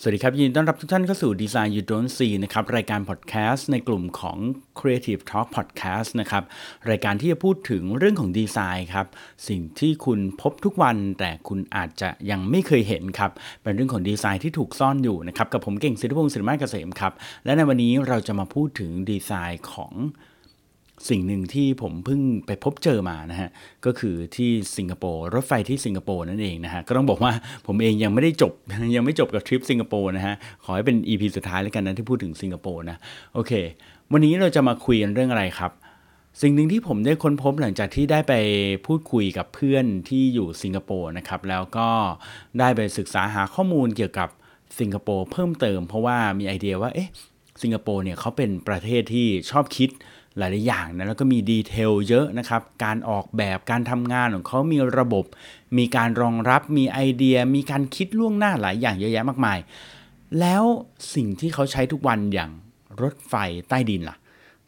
สวัสดีครับ ยินดีต้อนรับทุกท่านเข้าสู่ Design You Don't See นะครับ รายการพอดแคสต์ในกลุ่มของ Creative Talk Podcast นะครับ รายการที่จะพูดถึงเรื่องของดีไซน์ครับ สิ่งที่คุณพบทุกวันแต่คุณอาจจะยังไม่เคยเห็นครับ เป็นเรื่องของดีไซน์ที่ถูกซ่อนอยู่นะครับ กับผมเก่งศิริพงศ์ศิริมาเกษมครับ และในวันนี้เราจะมาพูดถึงดีไซน์ของ สิ่งหนึ่งที่ผมเพิ่งไปพบเจอมานะฮะก็คือที่สิงคโปร์รถไฟที่สิงคโปร์นั่นเองนะฮะก็ต้องบอกว่าผมเองยังไม่ได้จบยังไม่จบกับทริปสิงคโปร์นะฮะขอให้เป็น EP สุดท้ายแล้วกันนะที่พูดถึงสิงคโปร์นะโอเค วันนี้เราจะมาคุยกันเรื่องอะไรครับ สิ่งหนึ่งที่ผมได้ค้นพบหลังจากที่ได้ไปพูดคุยกับเพื่อนที่อยู่สิงคโปร์นะครับแล้วก็ได้ไปศึกษาหาข้อมูลเกี่ยวกับสิงคโปร์เพิ่มเติมเพราะว่ามีไอเดียว่าเอ๊ะ สิงคโปร์เนี่ยเขาเป็นประเทศที่ชอบคิดหลาย ๆ อย่างนะแล้วก็มีดีเทลเยอะนะครับ การออกแบบการทำงานของเขามีระบบ มีการรองรับมีไอเดีย มีการคิดล่วงหน้าหลายอย่างเยอะแยะมากมาย แล้วสิ่งที่เขาใช้ทุกวันอย่างรถไฟใต้ดินล่ะ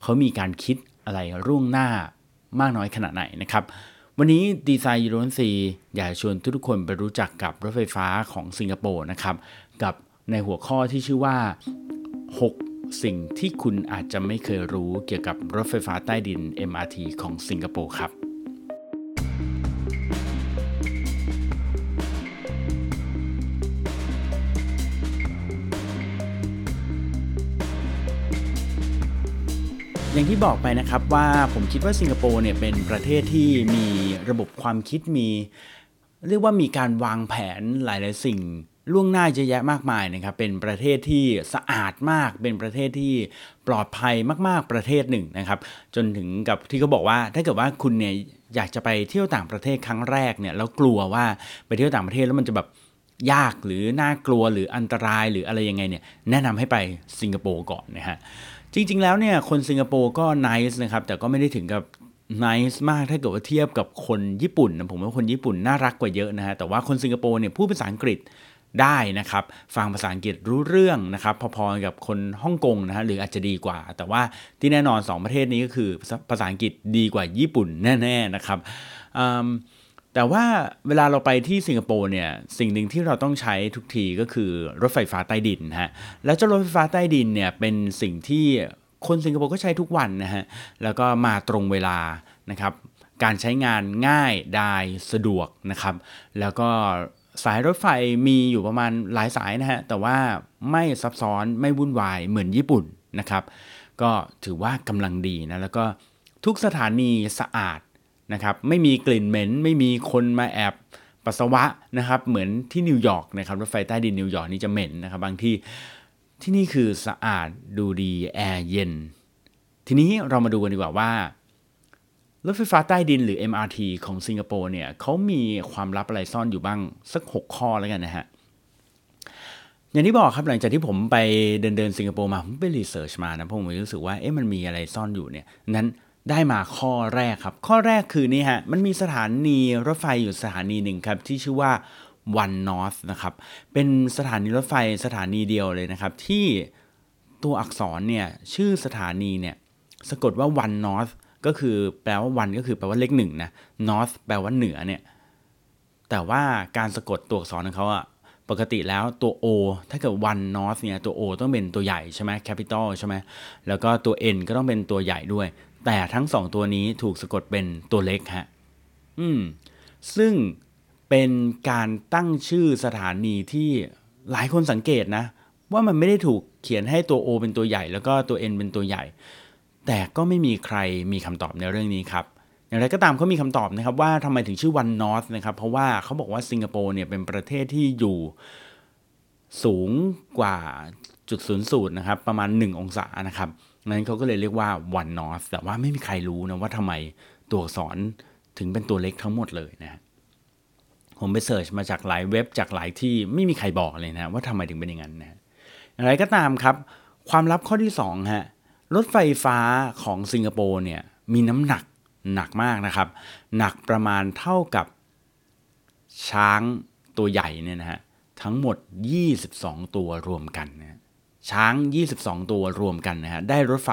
เขามีการคิดอะไรร่วงหน้ามากน้อยขนาดไหนนะครับ วันนี้ดีไซน์ยูโรนซีอยากชวนทุกคนไปรู้จักกับรถไฟฟ้าของสิงคโปร์นะครับ กับในหัวข้อที่ชื่อว่า 6 สิ่งที่คุณอาจจะไม่เคยรู้เกี่ยวกับรถไฟฟ้าใต้ดิน MRT ของสิงคโปร์ครับ อย่างที่บอกไปนะครับว่าผมคิดว่าสิงคโปร์เนี่ยเป็นประเทศที่มีระบบความคิดมี เรียกว่ามีการวางแผนหลาย ๆ สิ่ง ล่วงหน้าเยอะแยะมากมายนะครับ เป็นประเทศที่สะอาดมาก เป็นประเทศที่ปลอดภัยมาก ๆ ประเทศหนึ่งนะครับ จนถึงกับที่เขาบอกว่า ถ้าเกิดว่าคุณเนี่ยอยากจะไปเที่ยวต่างประเทศครั้งแรกเนี่ยแล้วกลัวว่าไปเที่ยวต่างประเทศแล้วมันจะแบบยากหรือน่ากลัวหรืออันตรายหรืออะไรยังไงเนี่ยแนะนำให้ไปสิงคโปร์ก่อนนะฮะจริง ๆ แล้วเนี่ยคนสิงคโปร์ก็ไนิสนะครับแต่ก็ไม่ได้ถึงกับนิสมากถ้าเกิดว่าเทียบกับคนญี่ปุ่นนะผมว่าคนญี่ปุ่นน่ารักกว่าเยอะนะฮะแต่ว่าคนสิงคโปร์เนี่ยพูดภาษาอังกฤษ ได้นะครับ ฟังภาษาอังกฤษรู้เรื่องนะครับ พอๆกับคนฮ่องกงนะฮะหรืออาจจะดีกว่า แต่ว่าที่แน่นอน 2 ประเทศนี้ก็คือภาษาอังกฤษดีกว่าญี่ปุ่นแน่ๆนะครับแต่ว่าเวลาเราไปที่สิงคโปร์เนี่ยสิ่งหนึ่งที่เราต้องใช้ทุกทีก็คือรถไฟฟ้าใต้ดินฮะแล้วเจ้ารถไฟฟ้าใต้ดินเนี่ยเป็นสิ่งที่คนสิงคโปร์ก็ใช้ทุกวันนะฮะแล้วก็มาตรงเวลานะครับการใช้งานง่ายได้สะดวกนะครับ แล้วก็ สายรถไฟมีอยู่ประมาณหลายสายนะฮะ แต่ว่าไม่ซับซ้อนไม่วุ่นวายเหมือนญี่ปุ่นนะครับ ก็ถือว่ากำลังดีนะ แล้วก็ทุกสถานีสะอาดนะครับ ไม่มีกลิ่นเหม็น ไม่มีคนมาแอบปัสสาวะนะครับ เหมือนที่นิวยอร์กนะครับ รถไฟใต้ดินนิวยอร์กนี่จะเหม็นนะครับ บางที่ที่นี่คือสะอาดดูดีแอร์เย็น ทีนี้เรามาดูกันดีกว่าว่า รถไฟฟ้าใต้ดินหรือ MRT ของสิงคโปร์เนี่ยเขามีความลับอะไรซ่อนอยู่บ้างสัก 6 ข้อแล้วกันนะฮะ อย่างที่บอกครับหลังจากที่ผมไปเดินเดินสิงคโปร์มา ผมไปรีเสิร์ชมานะผมรู้สึกว่าเอ๊ะมันมีอะไรซ่อนอยู่เนี่ยนั้นได้มาข้อแรกครับ ข้อแรกคือนี่ฮะ มันมีสถานีรถไฟอยู่สถานีหนึ่งครับที่ชื่อว่า One North นะครับ เป็นสถานีรถไฟสถานีเดียวเลยนะครับ ที่ตัวอักษรเนี่ยชื่อสถานีเนี่ยสะกดว่า One North ก็คือแปลว่า one ก็คือแปลว่าเลขหนึ่งนะ North แปลว่าเหนือเนี่ย แต่ว่าการสะกดตัวอักษรของเขาอะปกติแล้วตัว O ถ้าเกิด one north เนี่ยตัว O ต้องเป็นตัวใหญ่ใช่ไหม capital ใช่ไหม แล้วก็ตัว N ก็ต้องเป็นตัวใหญ่ด้วย แต่ทั้งสองตัวนี้ถูกสะกดเป็นตัวเล็กฮะ อืม ซึ่งเป็นการตั้งชื่อสถานีที่หลายคนสังเกตนะ ว่ามันไม่ได้ถูกเขียนให้ตัว O เป็นตัวใหญ่ แล้วก็ตัว N เป็นตัวใหญ่ แต่ก็ไม่มีใครมีคำตอบในเรื่องนี้ครับอย่างไรก็ตามเขามีคำตอบนะครับว่าทำไมถึงชื่อ One North นะครับ เพราะว่าเขาบอกว่าสิงคโปร์เนี่ยเป็นประเทศที่อยู่สูงกว่าจุดศูนย์สูตรนะครับ ประมาณ 1 องศานะครับนั้นเขาก็เลยเรียกว่า One North แต่ว่าไม่มีใครรู้นะว่าทำไมตัวอักษรถึงเป็นตัวเล็กทั้งหมดเลยนะผมไปเสิร์ชมาจากหลายเว็บจากหลายที่ไม่มีใครบอกเลยนะว่าทำไมถึงเป็นอย่างนั้นนะอย่างไรก็ตามครับ ความลับข้อที่2ฮะ รถไฟฟ้าของสิงคโปร์เนี่ยมีน้ำหนักหนักมากนะครับ หนักประมาณเท่ากับช้างตัวใหญ่เนี่ยนะฮะทั้งหมด 22 ตัวรวมกันนะช้าง 22 ตัวรวมกันนะฮะได้รถไฟ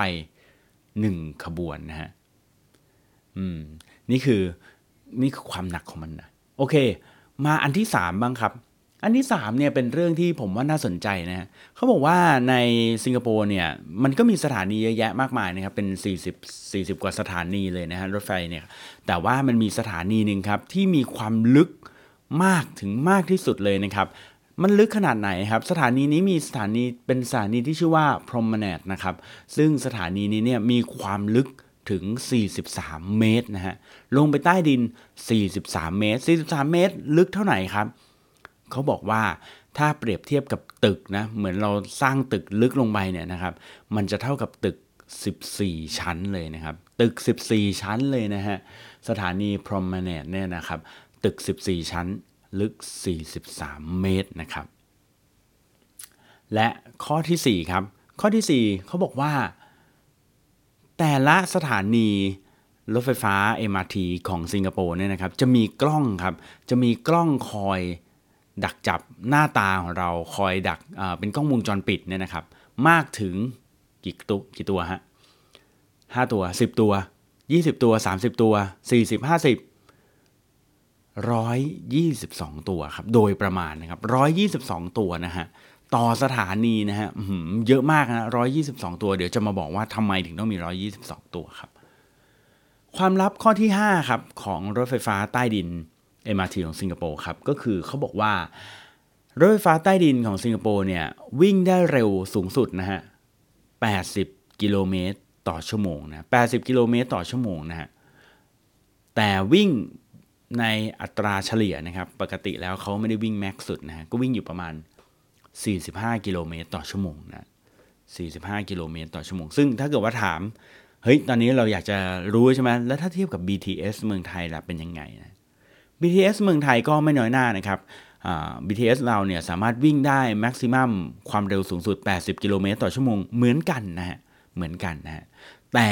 1 ขบวนนะฮะอืมนี่คือนี่คือความหนักของมันนะโอเค มาอันที่ 3 บ้างครับ อันที่3เนี่ยเป็นเรื่องที่ผมว่าน่าสนใจนะเขาบอกว่าในสิงคโปร์เนี่ยมันก็มีสถานีเยอะแยะมากมายนะครับเป็น 40 40 กว่าสถานีเลยนะฮะรถไฟเนี่ยแต่ว่ามันมีสถานีหนึ่งครับที่มีความลึกมากถึงมากที่สุดเลยนะครับมันลึกขนาดไหนครับ สถานีนี้มีสถานีเป็นสถานีที่ชื่อว่า Promenade นะครับซึ่งสถานีนี้เนี่ยมีความลึกถึง 43 เมตรนะฮะลงไปใต้ดิน 43 เมตร 43 เมตร ลึกเท่าไหร่ครับ เขาบอกว่าถ้าเปรียบเทียบกับตึกนะเหมือนเราสร้างตึกลึกลงไปเนี่ยนะครับมันจะเท่ากับตึก 14 ชั้นเลยนะครับ ตึก 14 ชั้นเลยนะฮะสถานี Promenade เนี่ยนะครับตึก 14 ชั้นลึก 43 เมตรนะครับ และข้อที่ 4 ครับ ข้อที่ 4เขาบอกว่า แต่ละสถานีรถไฟฟ้า MRT ของสิงคโปร์เนี่ยนะครับ จะมีกล้องครับ จะมีกล้องคอย ดักจับหน้าตาของเราคอยดักเป็นกล้องวงจรปิดเนี่ยนะครับ มากถึงกี่ตัวกี่ตัวฮะห้าตัวสิบตัวยี่สิบตัวสามสิบตัวสี่สิบห้าสิบร้อยยี่สิบสองตัวครับ โดยประมาณนะครับร้อยยี่สิบสองตัวนะฮะต่อสถานีนะฮะเยอะมากนะร้อยยี่สิบสองตัว เดี๋ยวจะมาบอกว่าทำไมถึงต้องมีร้อยยี่สิบสองตัวครับ ความลับข้อที่ห้าครับของรถไฟฟ้าใต้ดิน MRT ของสิงคโปร์ครับ ก็คือเขาบอกว่ารถไฟฟ้าใต้ดินของสิงคโปร์เนี่ยวิ่งได้เร็วสูงสุดนะฮะ 80 กิโลเมตรต่อชั่วโมงนะ 80 กิโลเมตรต่อชั่วโมงนะฮะ แต่วิ่งในอัตราเฉลี่ยนะครับ ปกติแล้วเขาไม่ได้วิ่งแม็กสุดนะฮะ ก็วิ่งอยู่ประมาณ 45 กิโลเมตรต่อชั่วโมงนะ 45 กิโลเมตรต่อชั่วโมง ซึ่งถ้าเกิดว่าถาม เฮ้ย ตอนนี้เราอยากจะรู้ใช่ไหมแล้วถ้าเทียบกับ BTS เมืองไทยล่ะเป็นยังไงนะ BTS เมืองไทยก็ไม่น้อยหน้านะครับ BTS เราเนี่ยสามารถวิ่งได้แม็กซิมัมความเร็วสูงสุด 80 กิโลเมตรต่อชั่วโมงเหมือนกันนะฮะ เหมือนกันนะฮะ แต่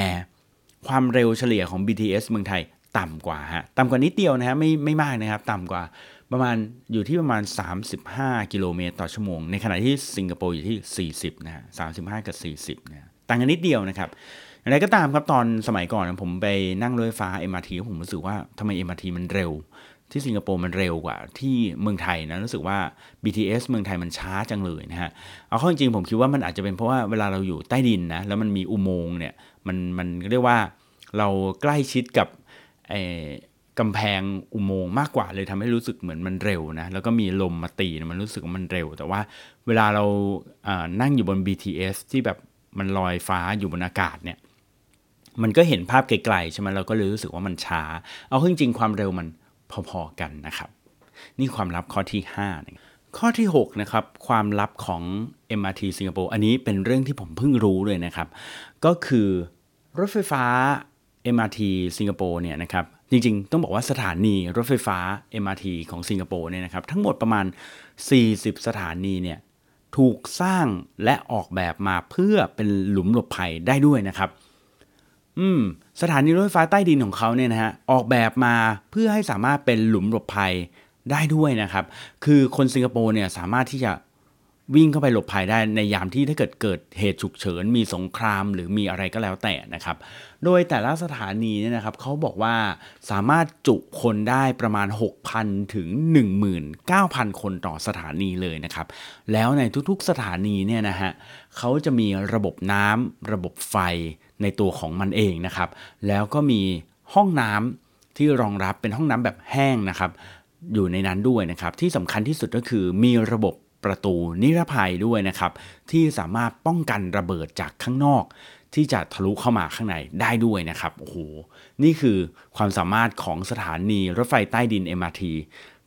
ความเร็วเฉลี่ยของ BTS เมืองไทยต่ำกว่าฮะ ต่ำกว่านิดเดียวนะฮะ ไม่ไม่มากนะครับ ต่ำกว่าประมาณอยู่ที่ประมาณ 35 กิโลเมตรต่อชั่วโมง ในขณะที่สิงคโปร์อยู่ที่ 40 นะฮะ 35 กับ 40 นะต่างกันนิดเดียวนะครับอะไรก็ตามครับตอนสมัยก่อนผมไปนั่งรถไฟฟ้า MRT ผมรู้สึกว่าทำไม MRT มันเร็ว ที่สิงคโปร์มันเร็วกว่าที่เมืองไทยนะรู้สึกว่า BTS เมืองไทยมันช้าจังเลยนะฮะเอาเข้าจริงผมคิดว่ามันอาจจะเป็นเพราะว่าเวลาเราอยู่ใต้ดินนะแล้วมันมีอุโมงค์เนี่ยมันมันเรียกว่าเราใกล้ชิดกับกำแพงอุโมงค์มากกว่าเลยทำให้รู้สึกเหมือนมันเร็วนะแล้วก็มีลมมาตีมันรู้สึกว่ามันเร็ว แต่ว่าเวลาเรานั่งอยู่บน BTS ที่แบบมันลอยฟ้าอยู่บนอากาศเนี่ยมันก็เห็นภาพไกลๆใช่ไหมเราก็เลยรู้สึกว่ามันช้า เอาจริงๆความเร็วมัน พอๆกันนะครับ นี่ความลับข้อที่5นะข้อที่6นะครับความลับของ MRT สิงคโปร์อันนี้เป็นเรื่องที่ผมเพิ่งรู้เลยนะครับ ก็คือรถไฟฟ้า MRT สิงคโปร์เนี่ยนะครับจริงๆ ต้องบอกว่าสถานีรถไฟฟ้า MRT ของสิงคโปร์เนี่ยนะครับทั้งหมดประมาณ 40 สถานีเนี่ยถูกสร้างและออกแบบมาเพื่อเป็นหลุมหลบภัยได้ด้วยนะครับ อืม สถานีรถไฟฟ้าใต้ดินของเขาเนี่ยนะฮะออกแบบมาเพื่อให้สามารถเป็นหลุมหลบภัยได้ด้วยนะครับ คือคนสิงคโปร์เนี่ยสามารถที่จะวิ่งเข้าไปหลบภัยได้ในยามที่ถ้าเกิดเกิดเหตุฉุกเฉิน มีสงครามหรือมีอะไรก็แล้วแต่นะครับ โดยแต่ละสถานีเนี่ยนะครับเขาบอกว่าสามารถจุคนได้ประมาณ 6,000 ถึง 19,000 คนต่อสถานีเลยนะครับ แล้วในทุกๆสถานีเนี่ยนะฮะเขาจะมีระบบน้ำระบบไฟ ในตัวของมันเองนะครับ แล้วก็มีห้องน้ำที่รองรับเป็นห้องน้ำแบบแห้งนะครับ อยู่ในนั้นด้วยนะครับ ที่สำคัญที่สุดก็คือมีระบบประตูนิรภัยด้วยนะครับ ที่สามารถป้องกันระเบิดจากข้างนอก ที่จะทะลุเข้ามาข้างในได้ด้วยนะครับโอ้โหนี่คือความสามารถของสถานีรถไฟใต้ดิน MRT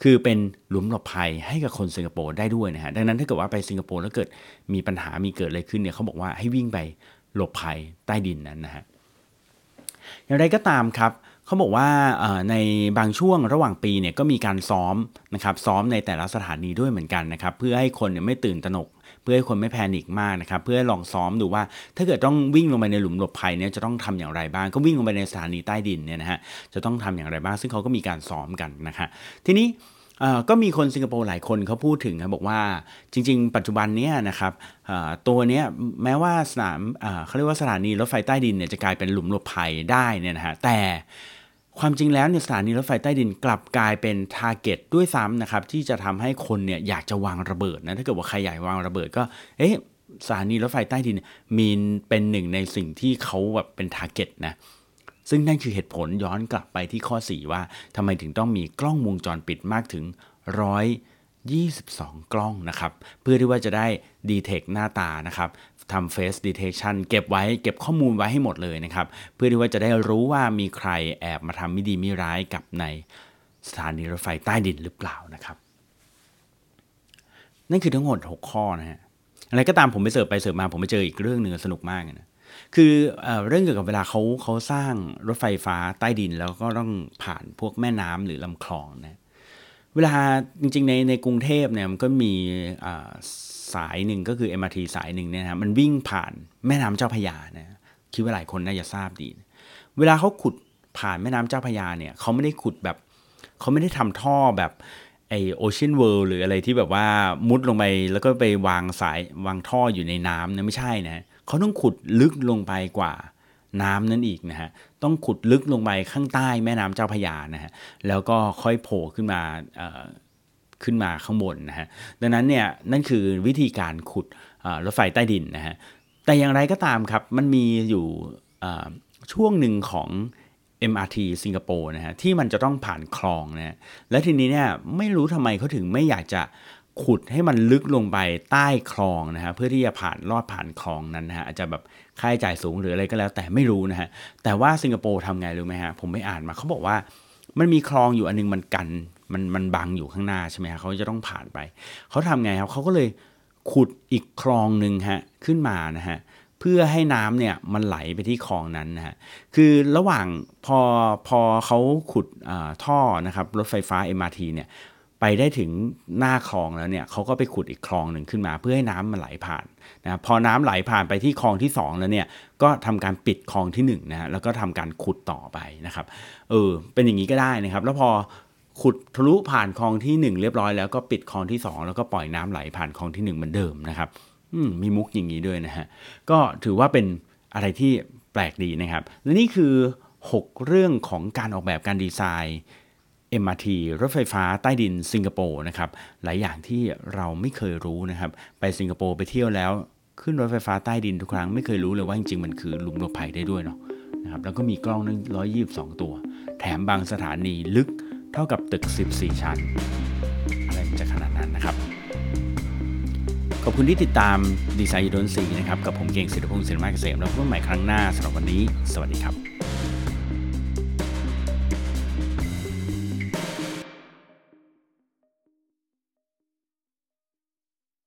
คือเป็นหลุมหลบภัยให้กับคนสิงคโปร์ได้ด้วยนะฮะดังนั้นถ้าเกิดว่าไปสิงคโปร์แล้วเกิดมีปัญหามีเกิดอะไรขึ้นเนี่ยเขาบอกว่าให้วิ่งไป หลบภัยใต้ดินนั้นนะฮะอย่างไรก็ตามครับเขาบอกว่าในบางช่วงระหว่างปีเนี่ยก็มีการซ้อมนะครับซ้อมในแต่ละสถานีด้วยเหมือนกันนะครับเพื่อให้คนเนี่ยไม่ตื่นตระหนก เพื่อให้คนไม่แพนิคมากนะครับเพื่อลองซ้อมดูว่า ถ้าเกิดต้องวิ่งลงไปในหลุมหลบภัยเนี่ยจะต้องทำอย่างไรบ้าง ก็วิ่งลงไปในสถานีใต้ดินเนี่ยนะฮะจะต้องทำอย่างไรบ้าง ซึ่งเขาก็มีการซ้อมกันนะฮะทีนี้ ก็มีคนสิงคโปร์หลายคนเขาพูดถึงครับบอกว่าจริง ๆ ปัจจุบันนี้นะครับตัวนี้แม้ว่าสนามเขาเรียกว่าสถานีรถไฟใต้ดินเนี่ยจะกลายเป็นหลุมหลบภัยได้เนี่ยนะฮะแต่ความจริงแล้วเนี่ยสถานีรถไฟใต้ดินกลับกลายเป็น target ด้วยซ้ำนะครับที่จะทำให้คนเนี่ยอยากจะวางระเบิดนะถ้าเกิดว่าใครอยากวางระเบิดก็เอ๊ะสถานีรถไฟใต้ดินมีเป็นหนึ่งในสิ่งที่เขาแบบเป็น target นะ ซึ่งนั่นคือเหตุผลย้อนกลับไปที่ข้อ 4 ว่าทำไมถึงต้องมีกล้องวงจรปิดมากถึง122 กล้องนะครับ เพื่อที่ว่าจะได้ detect หน้าตานะครับทำ face detection เก็บไว้เก็บข้อมูลไว้ให้หมดเลยนะครับ เพื่อที่ว่าจะได้รู้ว่ามีใครแอบมาทำไม่ดีไม่ร้ายกับในสถานีรถไฟใต้ดินหรือเปล่านะครับ นั่นคือทั้งหมด 6 ข้อนะฮะอะไรก็ตามผมไป surf ไป surf มาผมไปเจออีกเรื่องหนึ่งสนุกมากนะ คือเอเรื่องเกี่ยวกับเวลาเขาเขาสร้างรถไฟฟ้าใต้ดินแล้วก็ต้องผ่านพวกแม่น้ำหรือลำคลองนะเวลาจริงๆในในกรุงเทพเนี่ยมันก็มีสายหนึ่งก็คือ MRT สายหนึ่งเนี่ยนะมันวิ่งผ่านแม่น้ำเจ้าพยานะคิดว่าหลายคนน่าจะทราบดี เวลาเขาขุดผ่านแม่น้ำเจ้าพยาเนี่ยเขาไม่ได้ขุดแบบเขาไม่ได้ทำท่อแบบไอโอเชียนเวิลด์หรืออะไรที่แบบว่ามุดลงไปแล้วก็ไปวางสายวางท่ออยู่ในน้ำนะไม่ใช่นะ เขาต้องขุดลึกลงไปกว่าน้ำนั่นอีกนะฮะ ต้องขุดลึกลงไปข้างใต้แม่น้ำเจ้าพยานะฮะ แล้วก็ค่อยโผล่ขึ้นมาขึ้นมาข้างบนนะฮะ ดังนั้นเนี่ยนั่นคือวิธีการขุดรถไฟใต้ดินนะฮะ แต่อย่างไรก็ตามครับ มันมีอยู่ช่วงหนึ่งของ MRT สิงคโปร์นะฮะที่มันจะต้องผ่านคลองนะะและทีนี้เนี่ยไม่รู้ทำไมเขาถึงไม่อยากจะ ขุดให้มันลึกลงไปใต้คลองนะฮะเพื่อที่จะผ่านลอดผ่านคลองนั้นนะฮะอาจจะแบบค่าใช้จ่ายสูงหรืออะไรก็แล้ว แต่ไม่รู้นะฮะแต่ว่าสิงคโปร์ทำไงรู้ไหมฮะผมไม่อ่านมาเขาบอกว่ามันมีคลองอยู่อันนึงมันกันมันมันบังอยู่ข้างหน้าใช่ไหมฮะเขาจะต้องผ่านไปเขาทำไงครับเขาก็เลยขุดอีกคลองหนึ่งฮะขึ้นมานะฮะเพื่อให้น้ำเนี่ยมันไหลไปที่คลองนั้นนะฮะคือระหว่างพอพอเขาขุดท่อนะครับรถไฟฟ้า MRT เนี่ย ไปได้ถึงหน้าคลองแล้วเนี่ยเขาก็ไปขุดอีกคลองหนึ่งขึ้นมา เพื่อให้น้ำมันไหลผ่านนะพอน้ำไหลผ่านไปที่คลองที่ 2 แล้วเนี่ยก็ทำการปิดคลองที่1นะฮะแล้วก็ทำการขุดต่อไปนะครับเออเป็นอย่างนี้ก็ได้นะครับ แล้วพอขุดทะลุผ่านคลองที่ 1 เรียบร้อยแล้วก็ปิดคลองที่ 2 แล้วก็ปล่อยน้ำไหลผ่านคลองที่ 1 เหมือนเดิมนะครับมีมุกอย่างนี้ด้วยนะฮะก็ถือว่าเป็นอะไรที่แปลกดีนะครับและนี่คือ 6 เรื่องของการออกแบบการดีไซน์ MRT รถไฟฟ้าใต้ดินสิงคโปร์นะครับหลายอย่างที่เราไม่เคยรู้นะครับ ไปสิงคโปร์ไปเที่ยวแล้ว ขึ้นรถไฟฟ้าใต้ดินทุกครั้งไม่เคยรู้เลยว่าจริงๆมันคือหลุมหลบภัยได้ด้วยเนาะนะครับแล้วก็มีกล้องนึงร้อยยี่สิบสองตัว แถมบางสถานีลึกเท่ากับตึก 14 ชั้น อะไรจะขนาดนั้นนะครับขอบคุณที่ติดตามดีไซน์ยูโดนซีนะครับ กับผมเก่งศิริพงศ์ศิริมาเกษมแล้วพบกันใหม่ครั้งหน้าสำหรับวันนี้ สวัสดีครับ